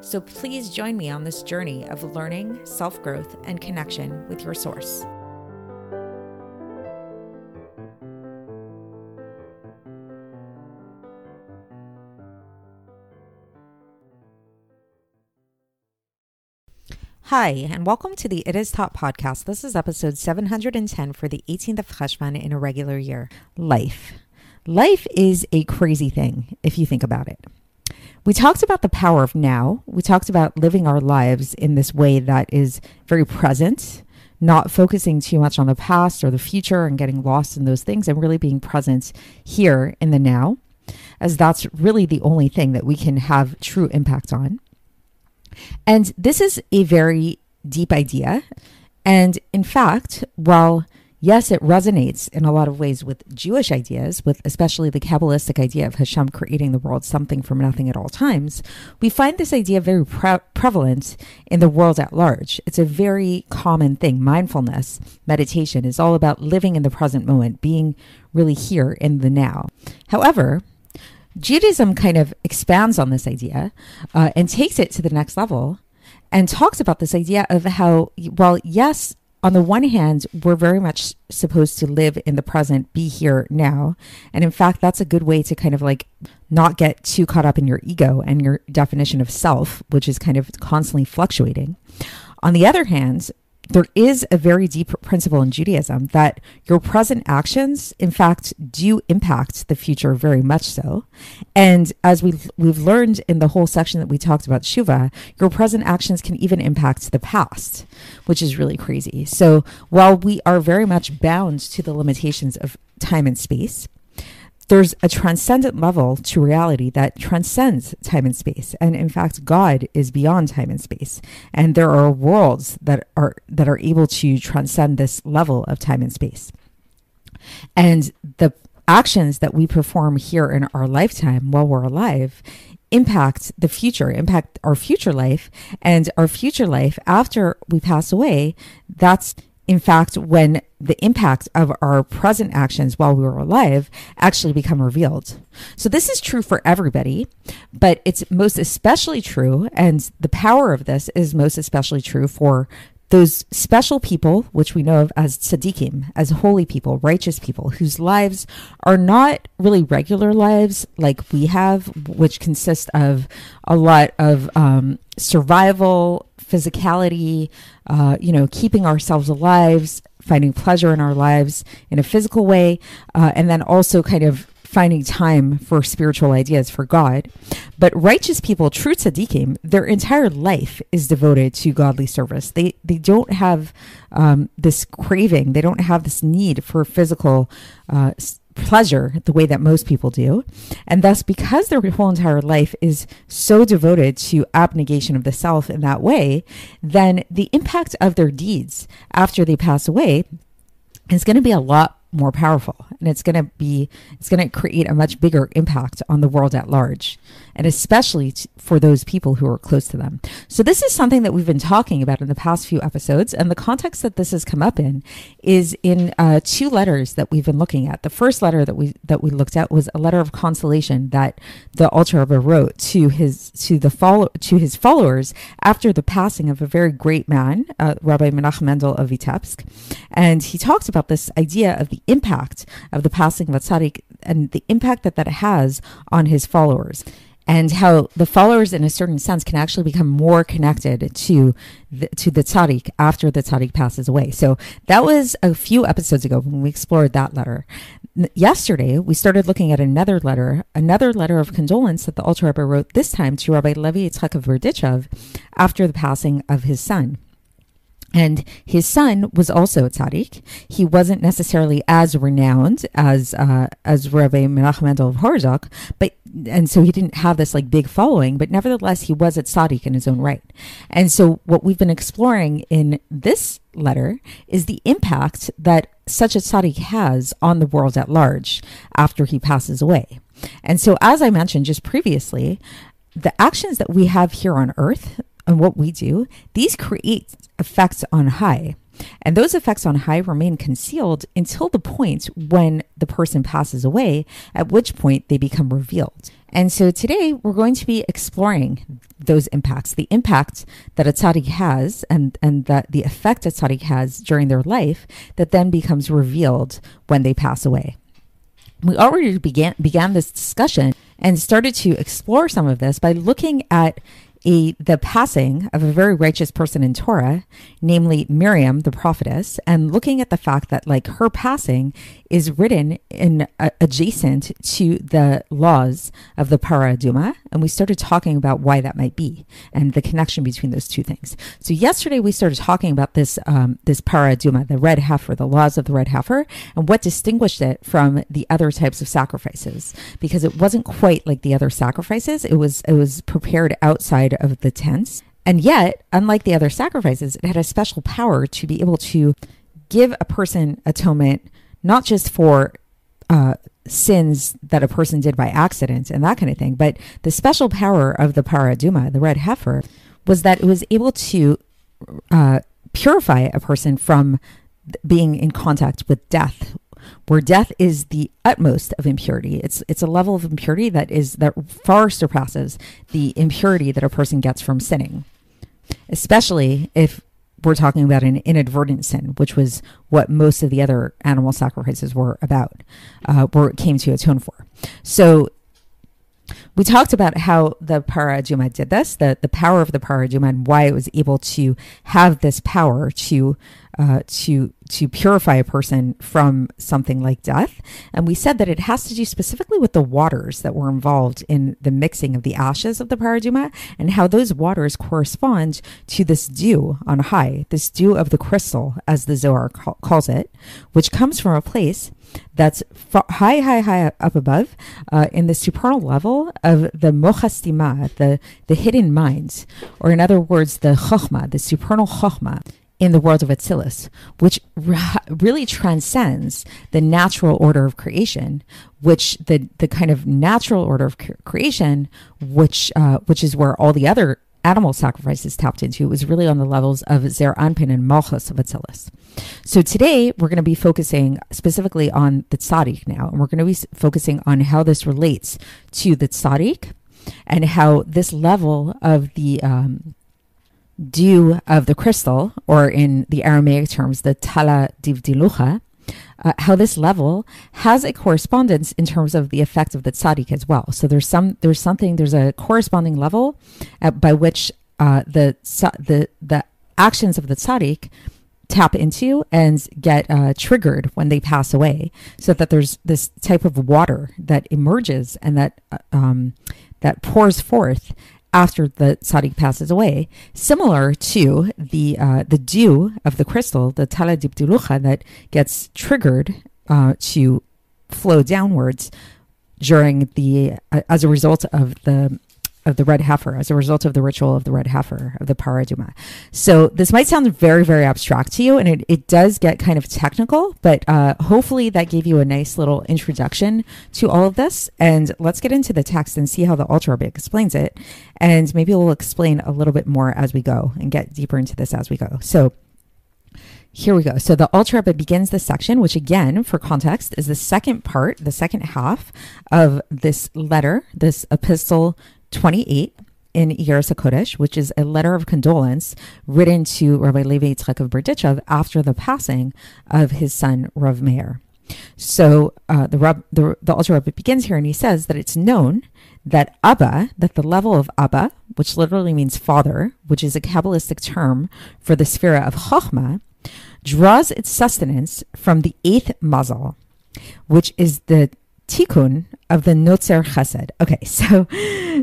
So please join me on this journey of learning, self growth, and connection with your source. Hi, and welcome to the It Is Taught podcast. This is episode 710 for the 18th of Cheshvan in a regular year. Life. Life is a crazy thing if you think about it. We talked about the power of now. We talked about living our lives in this way that is very present, not focusing too much on the past or the future and getting lost in those things, and really being present here in the now, as that's really the only thing that we can have true impact on. And this is a very deep idea. And in fact, while yes, it resonates in a lot of ways with Jewish ideas, with especially the Kabbalistic idea of Hashem creating the world something from nothing at all times, we find this idea very pre- prevalent in the world at large. It's a very common thing. Mindfulness, meditation is all about living in the present moment, being really here in the now. However, Judaism kind of expands on this idea uh, and takes it to the next level and talks about this idea of how, well, yes, on the one hand, we're very much supposed to live in the present, be here now. And in fact, that's a good way to kind of like not get too caught up in your ego and your definition of self, which is kind of constantly fluctuating. On the other hand, there is a very deep principle in Judaism that your present actions, in fact, do impact the future very much so. And as we've, we've learned in the whole section that we talked about Shuva, your present actions can even impact the past, which is really crazy. So while we are very much bound to the limitations of time and space, there's a transcendent level to reality that transcends time and space. And in fact god is beyond time and space. And there are worlds that are that are able to transcend this level of time and space. And the actions that we perform here in our lifetime while we're alive impact the future, impact our future life, and our future life after we pass away. That's in fact, when the impact of our present actions while we were alive actually become revealed. So this is true for everybody, but it's most especially true, and the power of this is most especially true for those special people, which we know of as tzaddikim, as holy people, righteous people, whose lives are not really regular lives like we have, which consist of a lot of um, survival, physicality, uh, you know, keeping ourselves alive, finding pleasure in our lives in a physical way, uh, and then also kind of finding time for spiritual ideas for God. But righteous people, true tzaddikim, their entire life is devoted to godly service. They they don't have um, this craving. They don't have this need for physical. Uh, pleasure the way that most people do. And thus, because their whole entire life is so devoted to abnegation of the self in that way, then the impact of their deeds after they pass away is going to be a lot more powerful and it's going to be it's going to create a much bigger impact on the world at large and especially t- for those people who are close to them. So this is something that we've been talking about in the past few episodes and the context that this has come up in is in uh, two letters that we've been looking at. The first letter that we that we looked at was a letter of consolation that the Rebbe wrote to his to the follow to his followers after the passing of a very great man uh, Rabbi Menachem Mendel of Vitebsk. And he talks about this idea of the impact of the passing of tzaddik and the impact that that has on his followers and how the followers in a certain sense can actually become more connected to the, to the tzaddik after the tzaddik passes away. So that was a few episodes ago when we explored that letter. Yesterday, we started looking at another letter, another letter of condolence that the Alter Rebbe wrote this time to Rabbi Levi Yitzchak of Berdichev after the passing of his son. And his son was also a tzaddik. He wasn't necessarily as renowned as uh, as Rabbi Menachem Mendel of Horodok, but and so he didn't have this like big following. But nevertheless, he was a tzaddik in his own right. And so what we've been exploring in this letter is the impact that such a tzaddik has on the world at large after he passes away. And so, as I mentioned just previously, the actions that we have here on earth and what we do, these create effects on high. And those effects on high remain concealed until the point when the person passes away, at which point they become revealed. And so today we're going to be exploring those impacts, the impact that a tzaddik has and, and that the effect a tzaddik has during their life that then becomes revealed when they pass away. We already began began this discussion and started to explore some of this by looking at a, the passing of a very righteous person in Torah, namely Miriam, the prophetess, and looking at the fact that like her passing is written in uh, adjacent to the laws of the Para Aduma, and we started talking about why that might be and the connection between those two things. So yesterday we started talking about this um, this Para Aduma, the red heifer, the laws of the red heifer, and what distinguished it from the other types of sacrifices, because it wasn't quite like the other sacrifices. It was it was prepared outside of the tents, and yet, unlike the other sacrifices, it had a special power to be able to give a person atonement not just for uh, sins that a person did by accident and that kind of thing, but the special power of the paraduma, the red heifer, was that it was able to uh, purify a person from being in contact with death where death is the utmost of impurity. It's it's a level of impurity that is that far surpasses the impurity that a person gets from sinning. Especially if we're talking about an inadvertent sin, which was what most of the other animal sacrifices were about, uh, where it came to atone for. So we talked about how the Paraduma did this, the, the power of the Paraduma, and why it was able to have this power to uh, to to purify a person from something like death. And we said that it has to do specifically with the waters that were involved in the mixing of the ashes of the paraduma and how those waters correspond to this dew on high, this dew of the crystal, as the Zohar ca- calls it, which comes from a place that's high, high, high up above uh, in the supernal level of the mochastima, the, the hidden minds, or in other words, the chokhmah, the supernal chokhmah in the world of Atzilus, which ra- really transcends the natural order of creation, which the the kind of natural order of creation, which uh, which is where all the other animal sacrifices tapped into, was really on the levels of Zer Anpin and Malchus of Atzilus. So today we're going to be focusing specifically on the tzaddik now, and we're going to be focusing on how this relates to the tzaddik and how this level of the um, dew of the crystal, or in the Aramaic terms, the tala divdilucha, uh, how this level has a correspondence in terms of the effect of the tzaddik as well. So there's some, there's something, there's a corresponding level by which uh, the the the actions of the tzaddik tap into and get uh, triggered when they pass away, so that there's this type of water that emerges and that uh, um, that pours forth after the tzaddik passes away, similar to the uh, the dew of the crystal, the tala diptilucha, that gets triggered uh, to flow downwards during the uh, as a result of the of the red heifer as a result of the ritual of the red heifer of the paraduma. So this might sound very, very abstract to you, and it, it does get kind of technical, but uh, hopefully that gave you a nice little introduction to all of this. And let's get into the text and see how the Rebbe explains it. And maybe we'll explain a little bit more as we go and get deeper into this as we go. So here we go. So the Alter Rebbe begins this section, which again, for context, is the second part, the second half of this letter, this epistle 28 in Iggeres HaKodesh, which is a letter of condolence written to Rabbi Levi Yitzchak of Berdichev after the passing of his son Rav Meir. So uh, the, Rab, the the begins here, and he says that it's known that Abba, that the level of Abba, which literally means father, which is a Kabbalistic term for the sphere of Chochmah, draws its sustenance from the eighth mazal, which is the tikkun of the Notzer Chesed. Okay, so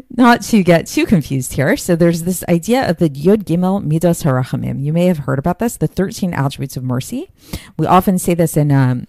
not to get too confused here. So there's this idea of the Yod Gimel Midos Harachamim. You may have heard about this, the 13 attributes of mercy. We often say this in um,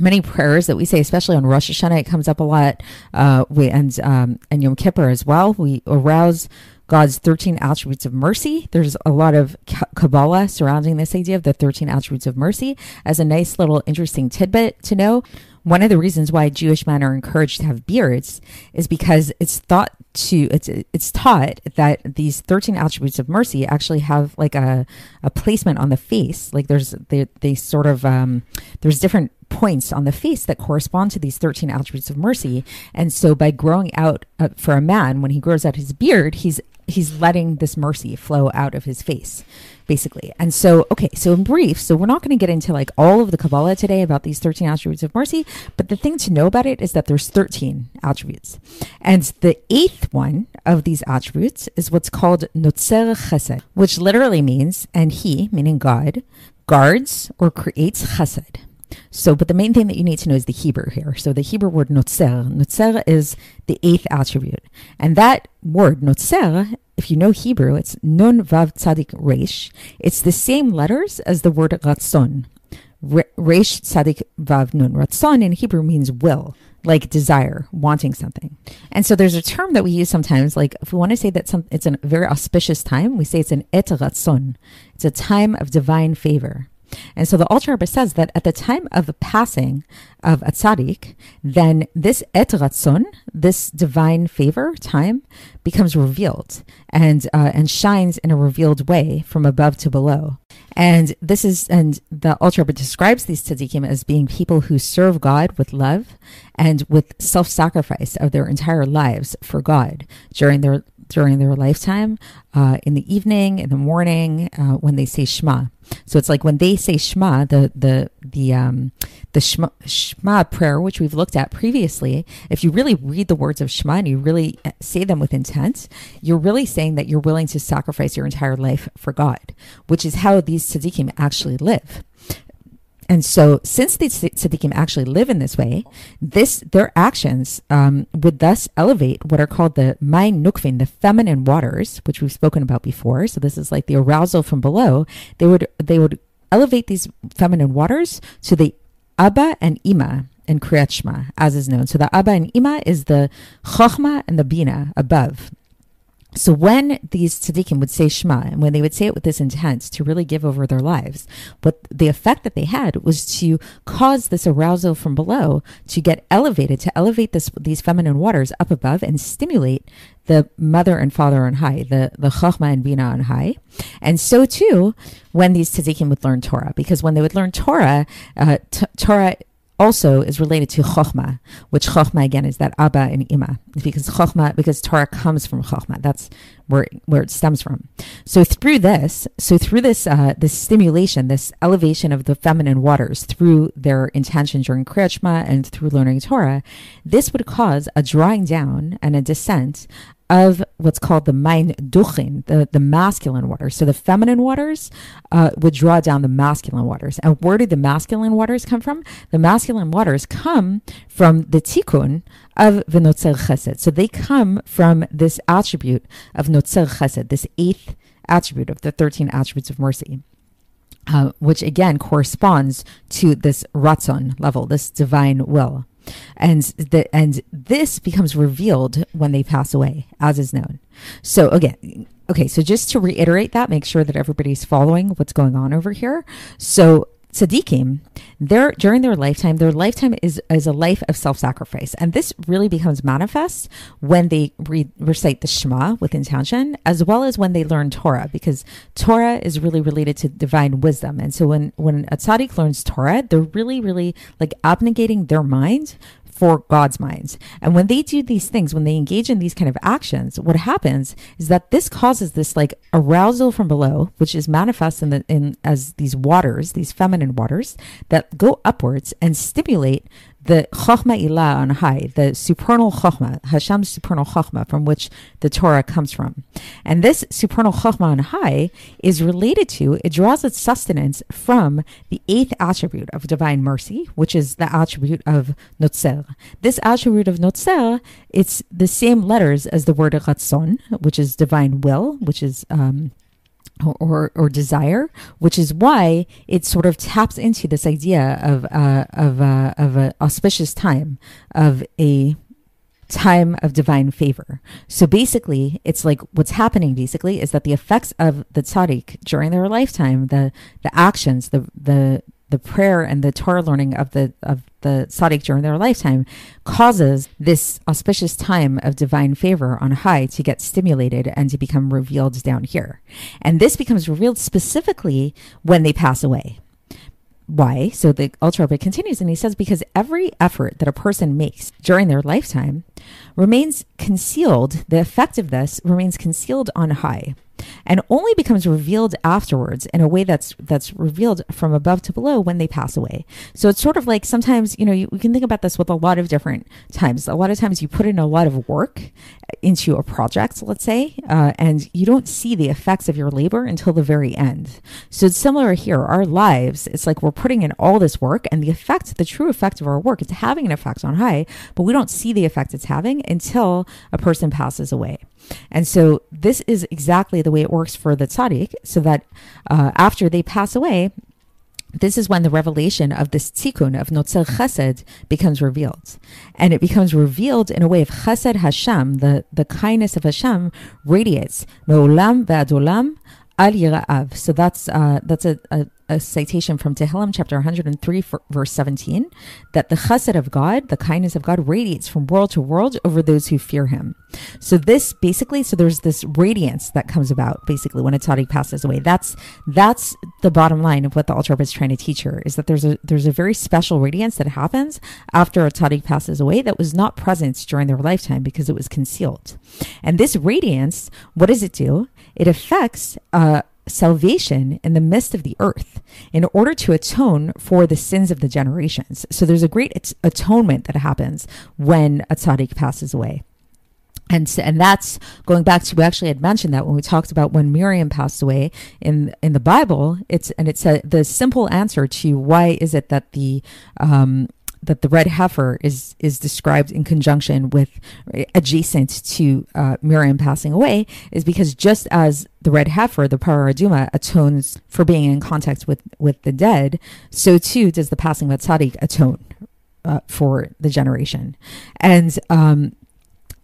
many prayers that we say, especially on Rosh Hashanah, it comes up a lot. Uh, we and um, and Yom Kippur as well. We arouse God's 13 attributes of mercy. There's a lot of Kabbalah surrounding this idea of the 13 attributes of mercy as a nice little interesting tidbit to know. One of the reasons why Jewish men are encouraged to have beards is because it's thought to it's it's taught that these 13 attributes of mercy actually have like a, a placement on the face. Like there's they, they sort of um, there's different points on the face that correspond to these 13 attributes of mercy. And so by growing out uh, for a man when he grows out his beard he's he's letting this mercy flow out of his face basically. And so okay so in brief so we're not going to get into like all of the kabbalah today about these 13 attributes of mercy but the thing to know about it is that there's 13 attributes. And the eighth one of these attributes is what's called notzer chesed which literally means and he meaning god guards or creates chesed so, but the main thing that you need to know is the Hebrew here. So, the Hebrew word notzer, notzer is the eighth attribute. And that word, notzer, if you know Hebrew, it's nun vav tzadik resh. It's the same letters as the word ratzon. Resh tzadik vav nun. Ratzon in Hebrew means will, like desire, wanting something. And so there's a term that we use sometimes, like if we want to say that some, it's a very auspicious time, we say it's an et ratzon. It's a time of divine favor. And so the Alter Rebbe says that at the time of the passing of a tzaddik, then this et ratzon, this divine favor time, becomes revealed and uh, and shines in a revealed way from above to below. And this is and the Alter Rebbe describes these tzaddikim as being people who serve God with love and with self-sacrifice of their entire lives for God during their during their lifetime, uh, in the evening, in the morning, uh, when they say Shema. So it's like when they say Shema, the the the um, the Shema, Shema prayer, which we've looked at previously. If you really read the words of Shema and you really uh, say them with intent, you're really saying that you're willing to sacrifice your entire life for God, which is how these tzaddikim actually live. And so, since the tzaddikim actually live in this way, this their actions um, would thus elevate what are called the mayin nukvin, the feminine waters, which we've spoken about before. So this is like the arousal from below. They would they would elevate these feminine waters to the Abba and Ima in Kriyat Shema, as is known. So the Abba and Ima is the Chochma and the Bina above. So when these tzaddikim would say Shema, and when they would say it with this intent to really give over their lives, what the effect that they had was to cause this arousal from below to get elevated, to elevate this these feminine waters up above and stimulate the mother and father on high, the the chachma and bina on high, and so too when these tzaddikim would learn Torah, because when they would learn Torah, uh, t- Torah also is related to chokhmah, which chokhmah again is that abba and ima, because chokhmah because Torah comes from chokhmah. That's where where it stems from. So through this, so through this uh, this stimulation, this elevation of the feminine waters through their intention during Kriyat and through learning Torah, this would cause a drawing down and a descent of what's called the mayin duchin, the, the masculine waters. So the feminine waters uh, would draw down the masculine waters. And where do the masculine waters come from? The masculine waters come from the tikkun of the v'notzer chesed. So they come from this attribute of notzer chesed, this eighth attribute of the 13 attributes of mercy. Uh, which again corresponds to this ratzon level, this divine will and the, and this becomes revealed when they pass away, as is known. So again, okay, so just to reiterate that, make sure that everybody's following what's going on over here. So tzaddikim, their during their lifetime, their lifetime is is a life of self sacrifice, and this really becomes manifest when they re- recite the Shema with intention, as well as when they learn Torah, because Torah is really related to divine wisdom, and so when when a tzaddik learns Torah, they're really really like abnegating their mind for God's minds. And when they do these things, when they engage in these kind of actions, what happens is that this causes this like arousal from below, which is manifest in the in as these waters, these feminine waters that go upwards and stimulate the Chokhmah Ilah on high, the supernal Chokhmah, Hashem's supernal Chokhmah, from which the Torah comes from. And this supernal Chokhmah on high is related to, it draws its sustenance from the eighth attribute of divine mercy, which is the attribute of Notzer. This attribute of Notzer, it's the same letters as the word Ratzon, which is divine will, which is um, or, or desire, which is why it sort of taps into this idea of uh, of uh, of an auspicious time, of a time of divine favor. So basically, it's like what's happening. Basically, is that the effects of the tzaddik during their lifetime, the the actions, the the the prayer and the Torah learning of the of the tzaddik during their lifetime causes this auspicious time of divine favor on high to get stimulated and to become revealed down here. And this becomes revealed specifically when they pass away. Why? So the Rebbe continues and he says, because every effort that a person makes during their lifetime remains concealed, the effect of this remains concealed on high and only becomes revealed afterwards in a way that's that's revealed from above to below when they pass away. So it's sort of like sometimes you know you, can think about this with a lot of different times. A lot of times you put in a lot of work into a project, let's say, uh, and you don't see the effects of your labor until the very end. So it's similar here. Our lives, it's like we're putting in all this work, and the effect, the true effect of our work, it's having an effect on high, but we don't see the effect it's having until a person passes away. And so this is exactly the way it works for the tzaddik, so that uh, after they pass away, this is when the revelation of this tikkun of Notzer Chesed becomes revealed. And it becomes revealed in a way of Chesed Hashem, the, the kindness of Hashem radiates. Me'olam ve'adolam al yira'av. So that's, uh, that's a, a a citation from Tehillim chapter 103, verse 17, that the chesed of God, the kindness of God, radiates from world to world over those who fear Him. So this basically, so there's this radiance that comes about basically when a tzaddik passes away. That's that's the bottom line of what the Alter is trying to teach her is that there's a there's a very special radiance that happens after a tzaddik passes away that was not present during their lifetime because it was concealed. And this radiance, what does it do? It affects. Uh, salvation in the midst of the earth in order to atone for the sins of the generations. So there's a great atonement that happens when a tzaddik passes away. And, and that's going back to we actually had mentioned that when we talked about when Miriam passed away in in the Bible it's and it's a, the simple answer to why is it that the um, that the red heifer is is described in conjunction with adjacent to uh, Miriam passing away is because just as the red heifer, the parah adumah, atones for being in contact with with the dead, so too does the passing of tzaddik atone uh, for the generation, and um,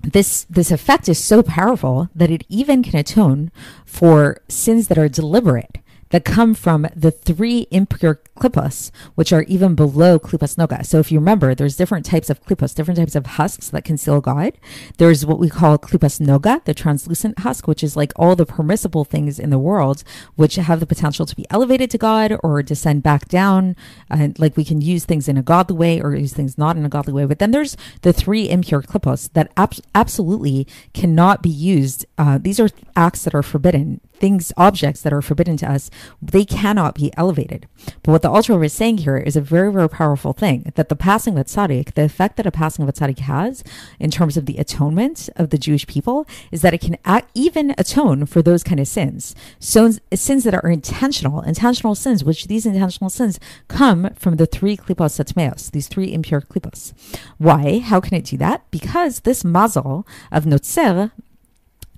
this this effect is so powerful that it even can atone for sins that are deliberate that come from the three impure klipos, which are even below klipas noga. So if you remember, there's different types of klipos, different types of husks that conceal God. There's what we call klipas noga, the translucent husk, which is like all the permissible things in the world, which have the potential to be elevated to God or descend back down. And like we can use things in a godly way or use things not in a godly way. But then there's the three impure klipos that ab- absolutely cannot be used. Uh, these are acts that are forbidden things, objects that are forbidden to us, they cannot be elevated. But what the Alter is saying here is a very, very powerful thing that the passing of a tzaddik, the effect that a passing of a tzaddik has in terms of the atonement of the Jewish people is that it can act, even atone for those kind of sins. So sins that are intentional, intentional sins, which these intentional sins come from the three klipos hatmeos, these three impure klipos. Why? How can it do that? Because this mazel of notzer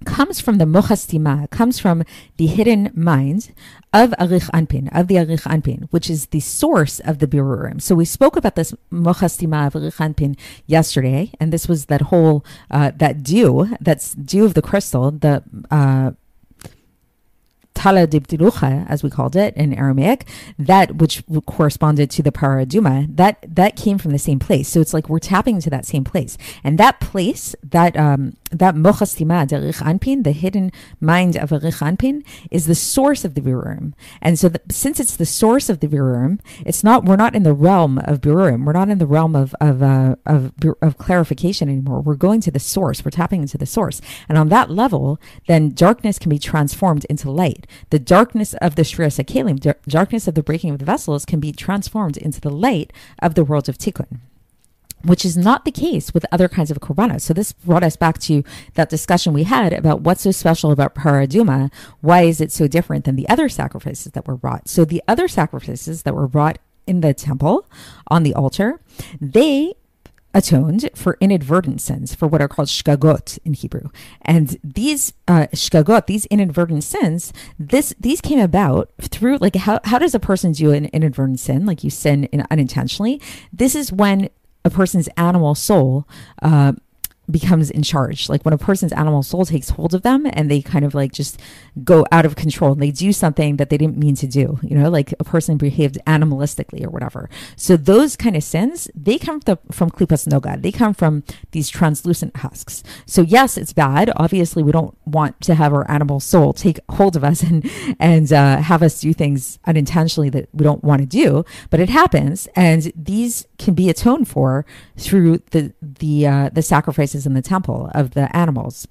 comes from the mochastima, comes from the hidden mind of Arich Anpin, of the Arich Anpin, which is the source of the Birurim. So we spoke about this mochastima of Arich Anpin yesterday, and this was that whole, uh, that dew, that's dew of the crystal, the, uh, Tala as we called it in Aramaic, that which corresponded to the Paraduma, that that came from the same place. So it's like we're tapping into that same place, and that place, that um, that mochastima de Anpin, the hidden mind of a Anpin, is the source of the Birurim. And so, the, since it's the source of the Birurim, it's not we're not in the realm of Birurim. We're not in the realm of of, uh, of of clarification anymore. We're going to the source. We're tapping into the source, and on that level, then darkness can be transformed into light. The darkness of the Shviras Hakeilim, darkness of the breaking of the vessels, can be transformed into the light of the world of Tikkun. which is not the case with other kinds of korbanos. So this brought us back to that discussion we had about what's so special about paraduma. Why is it so different than the other sacrifices that were brought? So the other sacrifices that were brought in the temple on the altar, they atoned for inadvertent sins, for what are called shgagot in Hebrew. And these uh, shgagot, these inadvertent sins, this these came about through like how how does a person do an inadvertent sin? Like you sin in, unintentionally. This is when a person's animal soul uh, becomes in charge. Like when a person's animal soul takes hold of them and they kind of like just go out of control and they do something that they didn't mean to do, you know, like a person behaved animalistically or whatever. So those kind of sins, they come from, the, from klipas noga. They come from these translucent husks. So yes, it's bad. Obviously, we don't want to have our animal soul take hold of us and, and uh, have us do things unintentionally that we don't want to do, but it happens. And these can be atoned for through the, the, uh, the sacrifices in the temple of the animals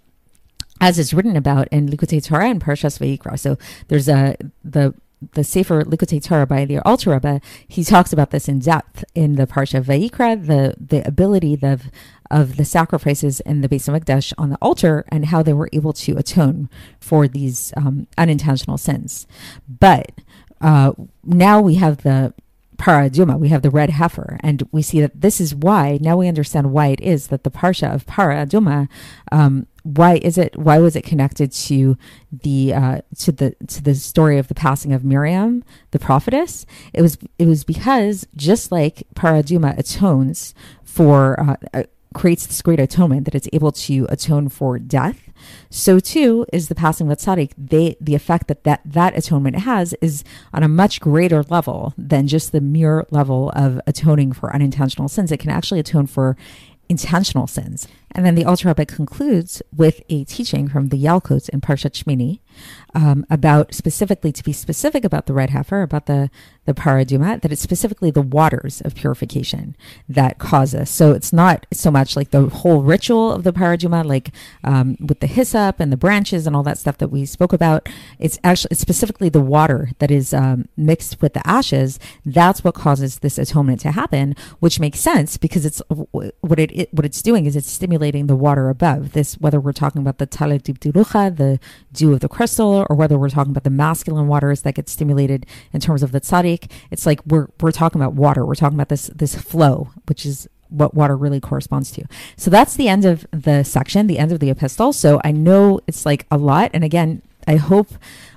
as is written about in Likutei Torah and Parshas Vayikra. So there's a the the Sefer Likutei Torah by the Alter Rebbe. He talks about this in depth in the Parsha Vayikra, the the ability of of the sacrifices in the Beis Hamikdash on the altar and how they were able to atone for these um, unintentional sins. But uh, now we have the Paraduma, we have the red heifer, and we see that this is why. Now we understand why it is that the parsha of Paraduma um, why is it why was it connected to the uh, to the to the story of the passing of Miriam the prophetess it was it was because just like paraduma atones for uh, creates this great atonement that it's able to atone for death. So too is the passing of the tzaddik. They the effect that, that that atonement has is on a much greater level than just the mere level of atoning for unintentional sins. It can actually atone for intentional sins. And then the Alter Rebbe concludes with a teaching from the Yalkut in Parshat Shmini um, about specifically, to be specific about the red heifer, about the, the paraduma, that it's specifically the waters of purification that cause this. So it's not so much like the whole ritual of the paraduma, like um, with the hyssop and the branches and all that stuff that we spoke about. It's actually it's specifically the water that is um, mixed with the ashes. That's what causes this atonement to happen, which makes sense because it's what it, it what it's doing is it's stimulating the water above. This whether we're talking about the talit the dew of the crystal, or whether we're talking about the masculine waters that get stimulated in terms of the tzaddik. It's like we're we're talking about water. We're talking about this this flow, which is what water really corresponds to. So that's the end of the section, the end of the epistle. So I know it's like a lot, and again, I hope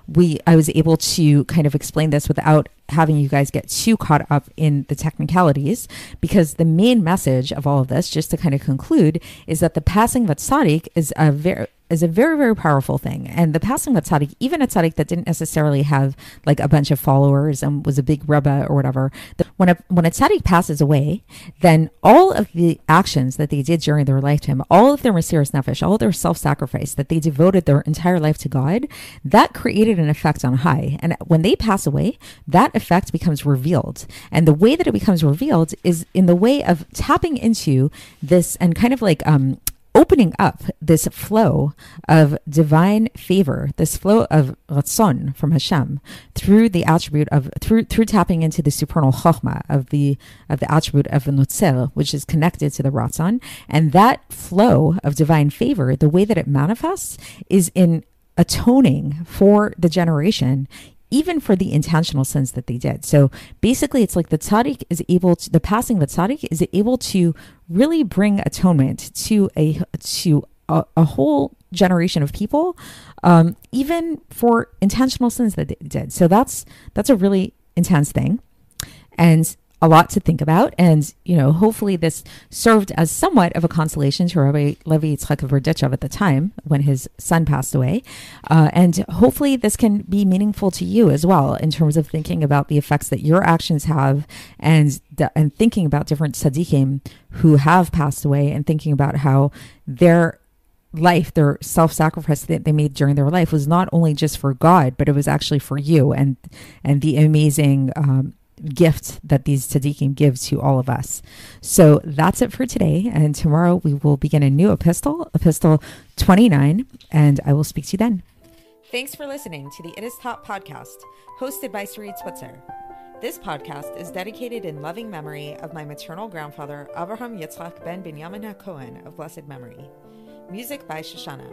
we I was able to kind of explain this without having you guys get too caught up in the technicalities because the main message of all of this just to kind of conclude is that the passing of tzaddik is a very is a very, very powerful thing. And the passing of tzaddik, even a tzaddik that didn't necessarily have like a bunch of followers and was a big rebbe or whatever, the, when a, when a tzaddik passes away, then all of the actions that they did during their lifetime, all of their mesiras nefesh, all their self-sacrifice that they devoted their entire life to God, that created an effect on high. And when they pass away, that effect becomes revealed. And the way that it becomes revealed is in the way of tapping into this and kind of like um, opening up this flow of divine favor, this flow of ratzon from Hashem through the attribute of through through tapping into the supernal chokhmah of the of the attribute of notzer, which is connected to the ratzon, and that flow of divine favor, the way that it manifests is in atoning for the generation even for the intentional sins that they did. So basically, it's like the tzaddik is able to, the passing of the tzaddik is able to really bring atonement to a, to a, a whole generation of people, um, even for intentional sins that they did. So that's, that's a really intense thing. And a lot to think about. And, you know, hopefully this served as somewhat of a consolation to Rabbi Levi Yitzchak of Berdichev at the time when his son passed away. Uh, and hopefully this can be meaningful to you as well in terms of thinking about the effects that your actions have and, and thinking about different tzaddikim who have passed away and thinking about how their life, their self sacrifice that they made during their life was not only just for God, but it was actually for you and and the amazing um, gift that these tzaddikim give to all of us. So that's it for today. And tomorrow we will begin a new epistle, epistle 29, and I will speak to you then. Thanks for listening to the It Is Taught podcast, hosted by Sarit Switzer. This podcast is dedicated in loving memory of my maternal grandfather, Avraham Yitzchak ben Binyamin HaKohen of blessed memory. Music by Shoshannah.